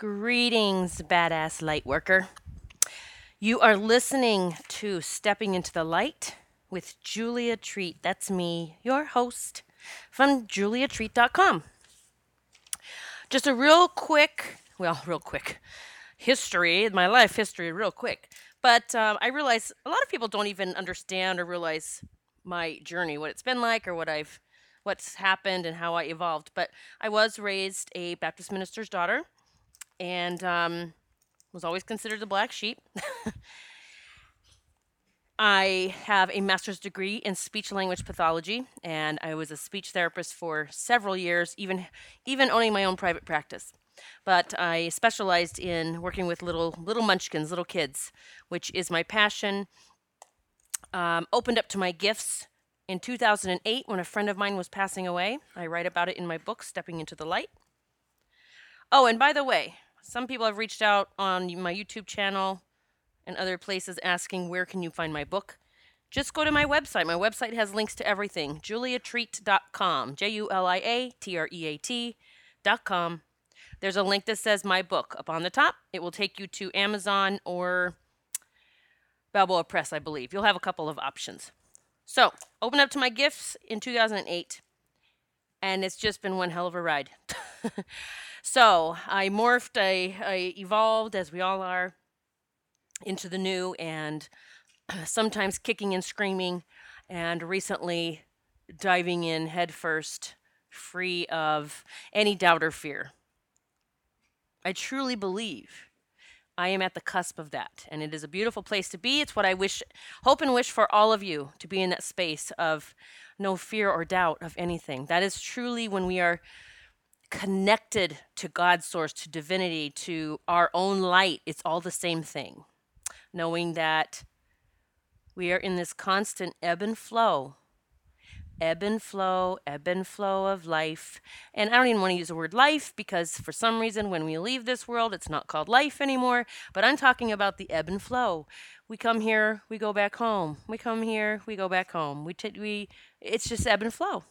Greetings, badass light worker. You are listening to Stepping into the Light with Julia Treat. That's me, your host from juliatreat.com. Just a real quick, well, real quick history, my life history, real quick. But um, I realize a lot of people don't even understand or realize my journey, what it's been like, or what I've, what's happened, and how I evolved. But I was raised a Baptist minister's daughter and um, was always considered the black sheep. I have a master's degree in speech language pathology, and I was a speech therapist for several years, even even owning my own private practice. But I specialized in working with little little munchkins, little kids, which is my passion. Um, opened up to my gifts in 2008 when a friend of mine was passing away. I write about it in my book, Stepping into the Light. Oh, and by the way, some people have reached out on my YouTube channel and other places asking where can you find my book. Just go to my website. My website has links to everything. juliatreat.com. J U L I A T R E A T.com. There's a link that says my book up on the top. It will take you to Amazon or Balboa Press, I believe. You'll have a couple of options. So, open up to my gifts in 2008, and it's just been one hell of a ride. So I morphed, I, I evolved, as we all are, into the new, and sometimes kicking and screaming, and recently diving in headfirst, free of any doubt or fear. I truly believe I am at the cusp of that, and it is a beautiful place to be. It's what I wish, hope, and wish for all of you to be in that space of no fear or doubt of anything. That is truly when we are connected to God's source, to divinity, to our own light, it's all the same thing. Knowing that we are in this constant ebb and flow, ebb and flow, ebb and flow of life. And I don't even want to use the word life because for some reason when we leave this world, it's not called life anymore. But I'm talking about the ebb and flow. We come here, we go back home. We come here, we go back home. We, t- we it's just ebb and flow.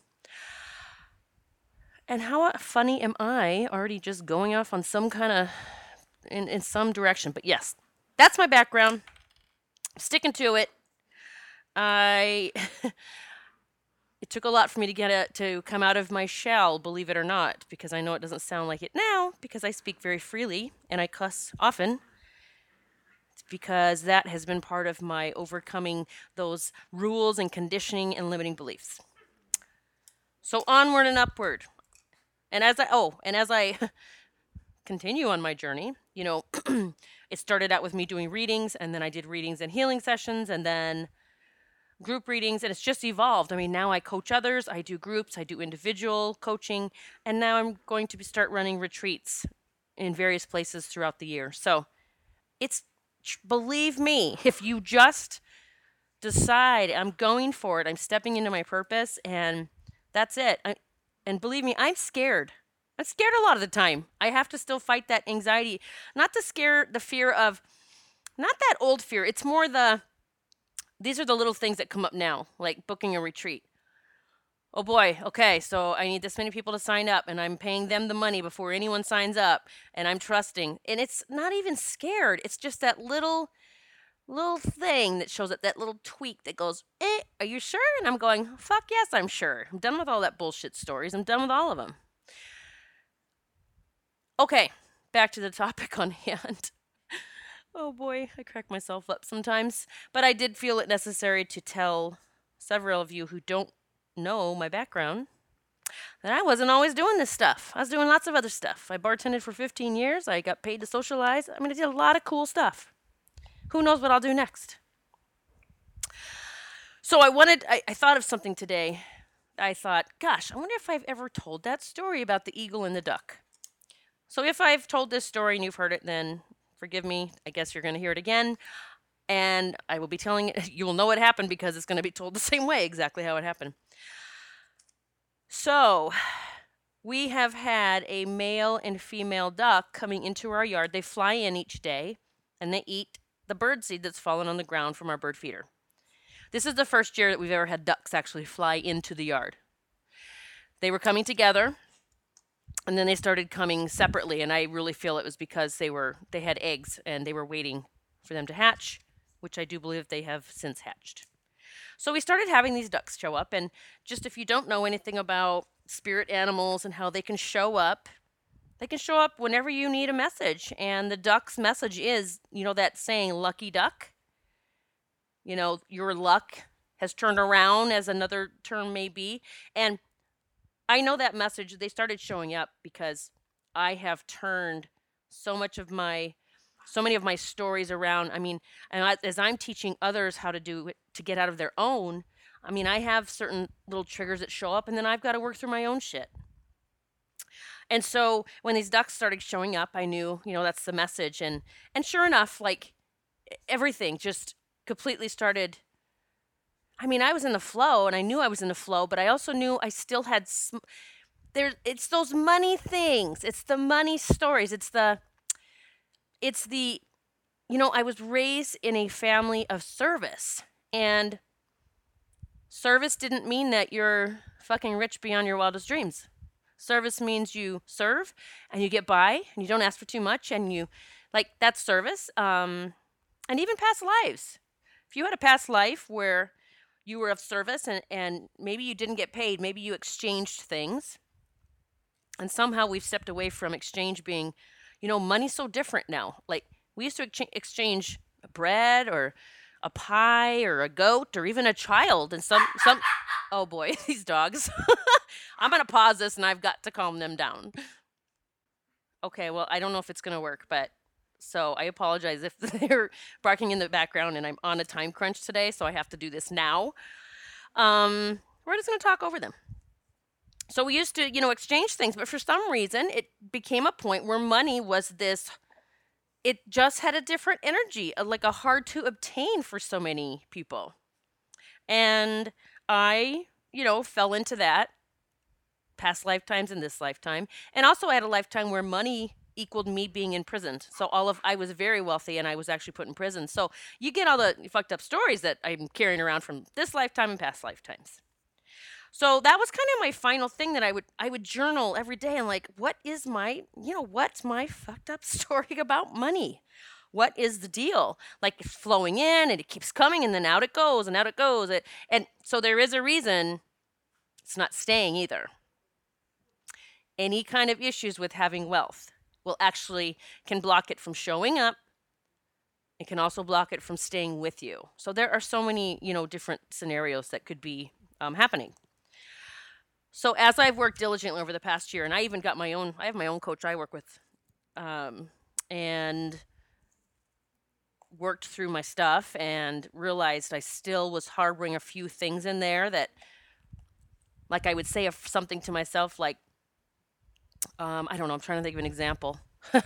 And how funny am I already just going off on some kind of in, in some direction? But yes, that's my background. sticking to it. I it took a lot for me to get it to come out of my shell, believe it or not, because I know it doesn't sound like it now because I speak very freely and I cuss often. It's because that has been part of my overcoming those rules and conditioning and limiting beliefs. So onward and upward. And as I oh, and as I continue on my journey, you know, it started out with me doing readings and then I did readings and healing sessions and then group readings and it's just evolved. I mean, now I coach others, I do groups, I do individual coaching, and now I'm going to start running retreats in various places throughout the year. So, it's believe me, if you just decide I'm going for it, I'm stepping into my purpose and that's it. I, and believe me, I'm scared. I'm scared a lot of the time. I have to still fight that anxiety. Not the scare, the fear of, not that old fear. It's more the, these are the little things that come up now, like booking a retreat. Oh boy, okay, so I need this many people to sign up, and I'm paying them the money before anyone signs up, and I'm trusting. And it's not even scared, it's just that little little thing that shows up, that little tweak that goes, eh, are you sure? And I'm going, fuck yes, I'm sure. I'm done with all that bullshit stories. I'm done with all of them. Okay, back to the topic on hand. Oh boy, I crack myself up sometimes. But I did feel it necessary to tell several of you who don't know my background that I wasn't always doing this stuff. I was doing lots of other stuff. I bartended for 15 years. I got paid to socialize. I mean, I did a lot of cool stuff who knows what I'll do next? So I wanted, I, I thought of something today. I thought, gosh, I wonder if I've ever told that story about the eagle and the duck. So if I've told this story and you've heard it, then forgive me. I guess you're going to hear it again. And I will be telling it, you will know what happened because it's going to be told the same way, exactly how it happened. So, we have had a male and female duck coming into our yard. They fly in each day and they eat the bird seed that's fallen on the ground from our bird feeder. This is the first year that we've ever had ducks actually fly into the yard. They were coming together and then they started coming separately and i really feel it was because they were they had eggs and they were waiting for them to hatch which i do believe they have since hatched. So we started having these ducks show up and just if you don't know anything about spirit animals and how they can show up they can show up whenever you need a message and the duck's message is you know that saying lucky duck. You know your luck has turned around as another term may be and I know that message. They started showing up because I have turned so much of my, so many of my stories around. I mean, as I'm teaching others how to do it to get out of their own, I mean, I have certain little triggers that show up, and then I've got to work through my own shit. And so when these ducks started showing up, I knew, you know, that's the message. And and sure enough, like everything just completely started I mean, I was in the flow and I knew I was in the flow, but I also knew I still had sm- there it's those money things. It's the money stories. It's the it's the you know, I was raised in a family of service and service didn't mean that you're fucking rich beyond your wildest dreams. Service means you serve and you get by and you don't ask for too much and you like that's service. Um and even past lives. If you had a past life where you were of service and, and maybe you didn't get paid, maybe you exchanged things. And somehow we've stepped away from exchange being, you know, money's so different now. Like we used to excha- exchange bread or a pie or a goat or even a child and some some oh boy, these dogs. I'm going to pause this and I've got to calm them down. Okay, well, I don't know if it's going to work, but so I apologize if they're barking in the background and I'm on a time crunch today, so I have to do this now. Um, we're just going to talk over them. So we used to, you know, exchange things, but for some reason it became a point where money was this it just had a different energy, uh, like a hard to obtain for so many people. And I, you know, fell into that past lifetimes and this lifetime. And also I had a lifetime where money equaled me being imprisoned. So all of I was very wealthy and I was actually put in prison. So you get all the fucked up stories that I'm carrying around from this lifetime and past lifetimes. So that was kind of my final thing that I would I would journal every day and like what is my, you know, what's my fucked up story about money? What is the deal? Like it's flowing in and it keeps coming and then out it goes and out it goes. It, and so there is a reason it's not staying either. Any kind of issues with having wealth will actually can block it from showing up. It can also block it from staying with you. So there are so many, you know, different scenarios that could be um, happening. So as I've worked diligently over the past year, and I even got my own, I have my own coach I work with, um, and worked through my stuff and realized I still was harboring a few things in there that, like I would say something to myself, like, um, I don't know, I'm trying to think of an example.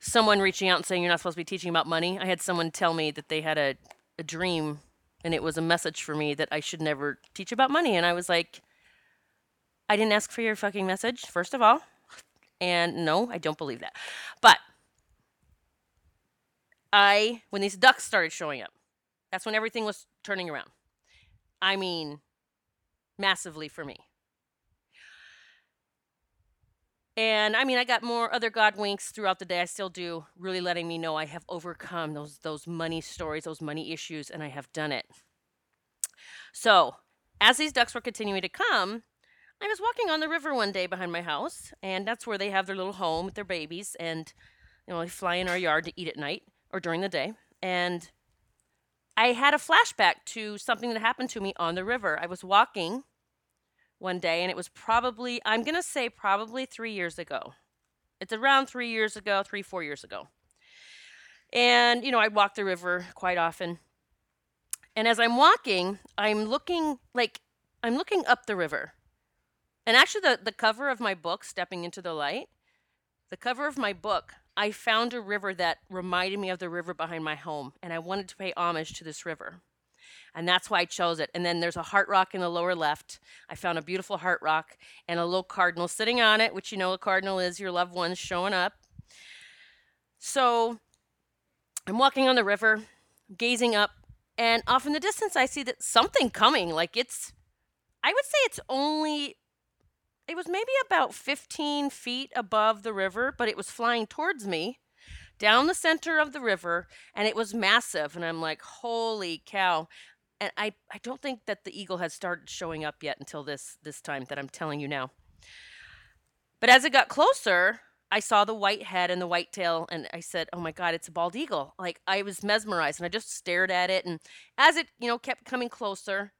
Someone reaching out and saying you're not supposed to be teaching about money. I had someone tell me that they had a, a dream and it was a message for me that I should never teach about money. And I was like, I didn't ask for your fucking message, first of all. And no, I don't believe that. But I, when these ducks started showing up, that's when everything was turning around. I mean, massively for me. And I mean, I got more other God winks throughout the day. I still do, really letting me know I have overcome those those money stories, those money issues, and I have done it. So, as these ducks were continuing to come, I was walking on the river one day behind my house, and that's where they have their little home with their babies, and you know, they fly in our yard to eat at night or during the day. And I had a flashback to something that happened to me on the river. I was walking one day, and it was probably, I'm going to say probably three years ago. It's around three years ago, three, four years ago. And, you know, I walk the river quite often. And as I'm walking, I'm looking like, I'm looking up the river. And actually, the, the cover of my book, Stepping into the Light, the cover of my book, I found a river that reminded me of the river behind my home. And I wanted to pay homage to this river and that's why I chose it. And then there's a heart rock in the lower left. I found a beautiful heart rock and a little cardinal sitting on it, which you know a cardinal is your loved ones showing up. So I'm walking on the river, gazing up, and off in the distance I see that something coming. Like it's, I would say it's only it was maybe about 15 feet above the river, but it was flying towards me down the center of the river and it was massive and I'm like, "Holy cow." And I I don't think that the eagle had started showing up yet until this this time that I'm telling you now. But as it got closer, I saw the white head and the white tail, and I said, "Oh my God, it's a bald eagle!" Like I was mesmerized, and I just stared at it. And as it, you know, kept coming closer,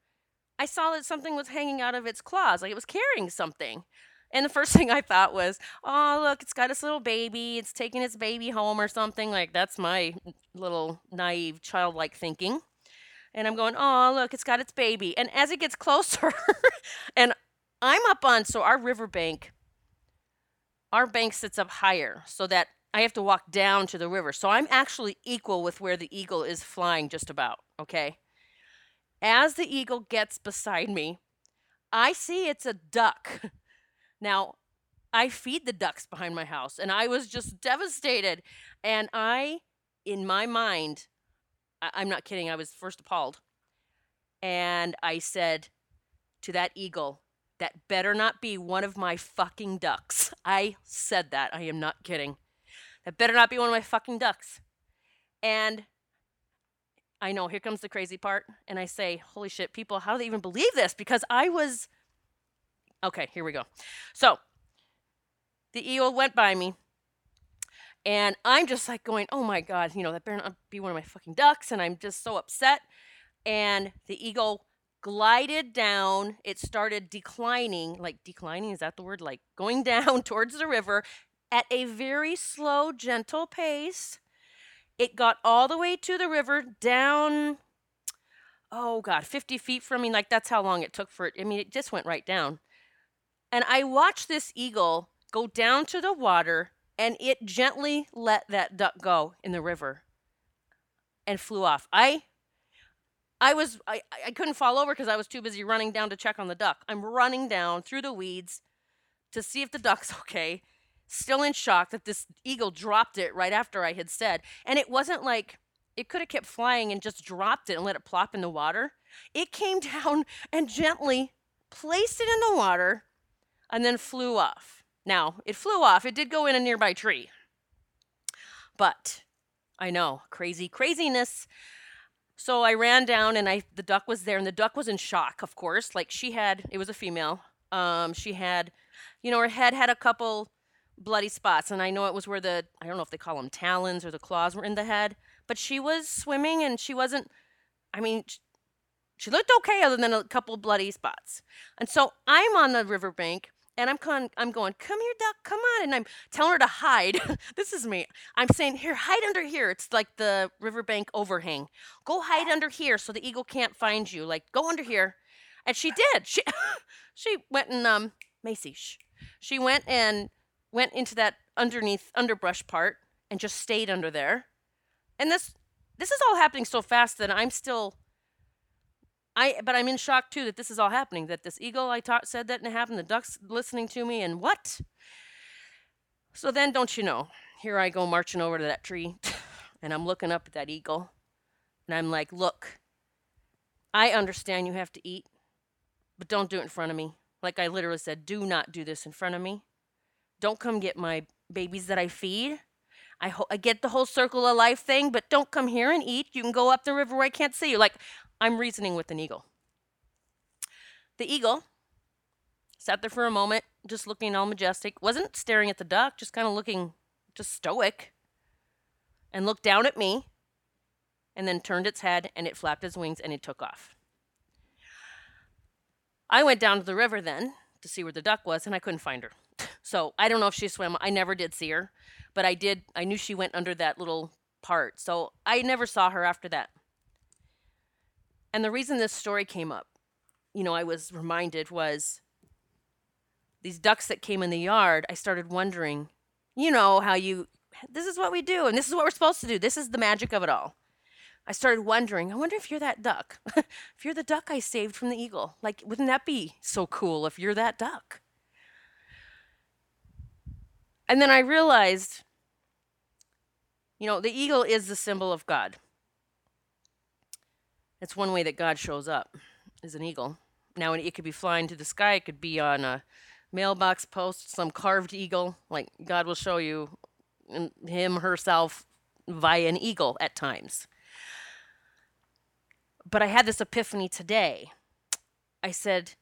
I saw that something was hanging out of its claws, like it was carrying something. And the first thing I thought was, "Oh, look, it's got its little baby. It's taking its baby home or something." Like that's my little naive, childlike thinking. And I'm going, "Oh, look, it's got its baby." And as it gets closer, and I'm up on so our riverbank our bank sits up higher so that I have to walk down to the river. So I'm actually equal with where the eagle is flying just about, okay? As the eagle gets beside me, I see it's a duck. Now, I feed the ducks behind my house and I was just devastated. And I, in my mind, I- I'm not kidding, I was first appalled. And I said to that eagle, that better not be one of my fucking ducks. I said that. I am not kidding. That better not be one of my fucking ducks. And I know, here comes the crazy part. And I say, holy shit, people, how do they even believe this? Because I was. Okay, here we go. So the eagle went by me. And I'm just like going, oh my God, you know, that better not be one of my fucking ducks. And I'm just so upset. And the eagle glided down. It started declining, like declining, is that the word? Like going down towards the river at a very slow, gentle pace. It got all the way to the river, down, oh God, 50 feet from me. Like that's how long it took for it. I mean, it just went right down. And I watched this eagle go down to the water and it gently let that duck go in the river and flew off. I I was I, I couldn't fall over because I was too busy running down to check on the duck. I'm running down through the weeds to see if the duck's okay. Still in shock that this eagle dropped it right after I had said. And it wasn't like it could have kept flying and just dropped it and let it plop in the water. It came down and gently placed it in the water and then flew off. Now, it flew off. It did go in a nearby tree. But I know, crazy craziness. So I ran down and I the duck was there and the duck was in shock, of course. Like she had it was a female. Um she had you know her head had a couple bloody spots and I know it was where the I don't know if they call them talons or the claws were in the head, but she was swimming and she wasn't I mean she looked okay other than a couple bloody spots. And so I'm on the riverbank and I'm con- I'm going, come here, duck, come on, and I'm telling her to hide. this is me. I'm saying, here, hide under here. It's like the riverbank overhang. Go hide under here so the eagle can't find you. Like, go under here. And she did. She she went and um Macy, she went and went into that underneath underbrush part and just stayed under there. And this this is all happening so fast that I'm still I but I'm in shock too that this is all happening. That this eagle I taught said that and it happened. The ducks listening to me and what? So then, don't you know? Here I go marching over to that tree, and I'm looking up at that eagle, and I'm like, "Look, I understand you have to eat, but don't do it in front of me." Like I literally said, "Do not do this in front of me. Don't come get my babies that I feed." I, ho- I get the whole circle of life thing, but don't come here and eat. You can go up the river where I can't see you. Like, I'm reasoning with an eagle. The eagle sat there for a moment, just looking all majestic, wasn't staring at the duck, just kind of looking just stoic, and looked down at me, and then turned its head and it flapped its wings and it took off. I went down to the river then to see where the duck was, and I couldn't find her. So I don't know if she swam. I never did see her, but I did. I knew she went under that little part. So I never saw her after that. And the reason this story came up, you know, I was reminded was these ducks that came in the yard. I started wondering, you know, how you, this is what we do, and this is what we're supposed to do. This is the magic of it all. I started wondering, I wonder if you're that duck. if you're the duck I saved from the eagle. Like, wouldn't that be so cool if you're that duck? And then I realized, you know, the eagle is the symbol of God. It's one way that God shows up, is an eagle. Now, it could be flying to the sky, it could be on a mailbox post some carved eagle. Like God will show you him herself via an eagle at times. But I had this epiphany today. I said,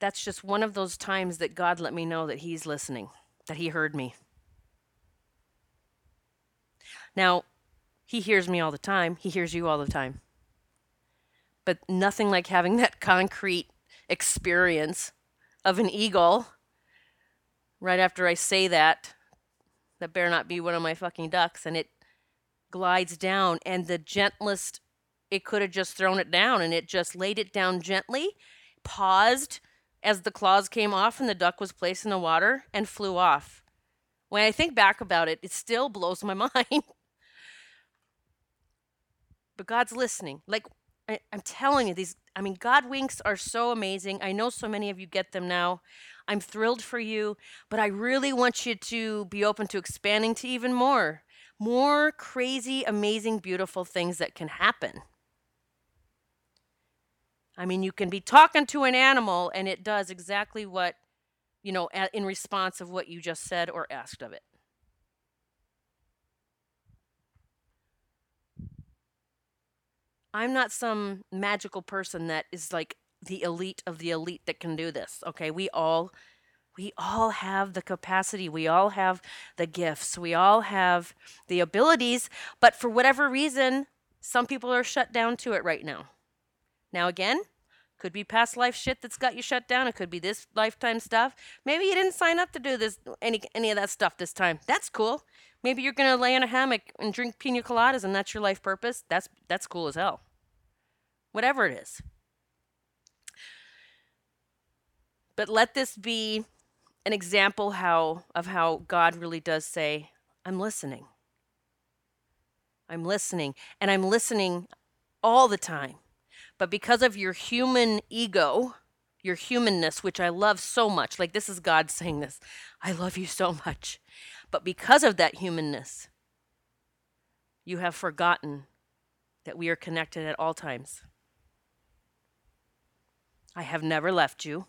that's just one of those times that God let me know that He's listening, that He heard me. Now, He hears me all the time, He hears you all the time. But nothing like having that concrete experience of an eagle right after I say that. That better not be one of my fucking ducks. And it glides down, and the gentlest, it could have just thrown it down, and it just laid it down gently, paused as the claws came off, and the duck was placed in the water and flew off. When I think back about it, it still blows my mind. but God's listening. Like I, I'm telling you, these, I mean, God winks are so amazing. I know so many of you get them now. I'm thrilled for you, but I really want you to be open to expanding to even more, more crazy, amazing, beautiful things that can happen. I mean, you can be talking to an animal and it does exactly what, you know, in response of what you just said or asked of it. I'm not some magical person that is like the elite of the elite that can do this. Okay, we all we all have the capacity. We all have the gifts. We all have the abilities, but for whatever reason, some people are shut down to it right now. Now again, could be past life shit that's got you shut down. It could be this lifetime stuff. Maybe you didn't sign up to do this any any of that stuff this time. That's cool. Maybe you're gonna lay in a hammock and drink pina coladas and that's your life purpose. That's that's cool as hell. Whatever it is. But let this be an example how of how God really does say, I'm listening. I'm listening. And I'm listening all the time. But because of your human ego, your humanness, which I love so much, like this is God saying this, I love you so much. But because of that humanness, you have forgotten that we are connected at all times. I have never left you.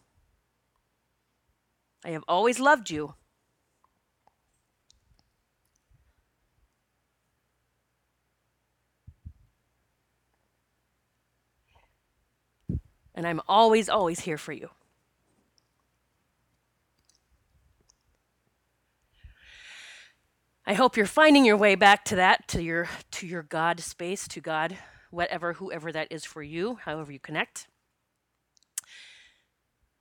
I have always loved you. And I'm always, always here for you. I hope you're finding your way back to that, to your to your God space, to God, whatever, whoever that is for you, however you connect.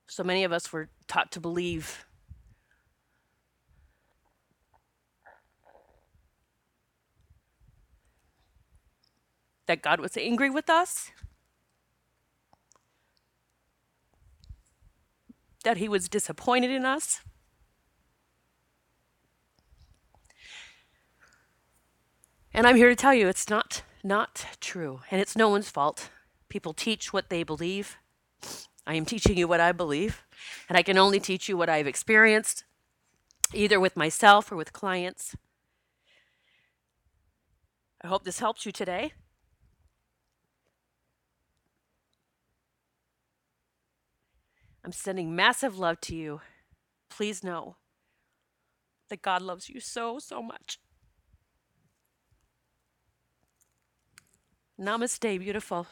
So many of us were taught to believe that God was angry with us, that he was disappointed in us. And I'm here to tell you it's not not true and it's no one's fault. People teach what they believe. I am teaching you what I believe, and I can only teach you what I've experienced, either with myself or with clients. I hope this helps you today. I'm sending massive love to you. Please know that God loves you so, so much. Namaste, beautiful.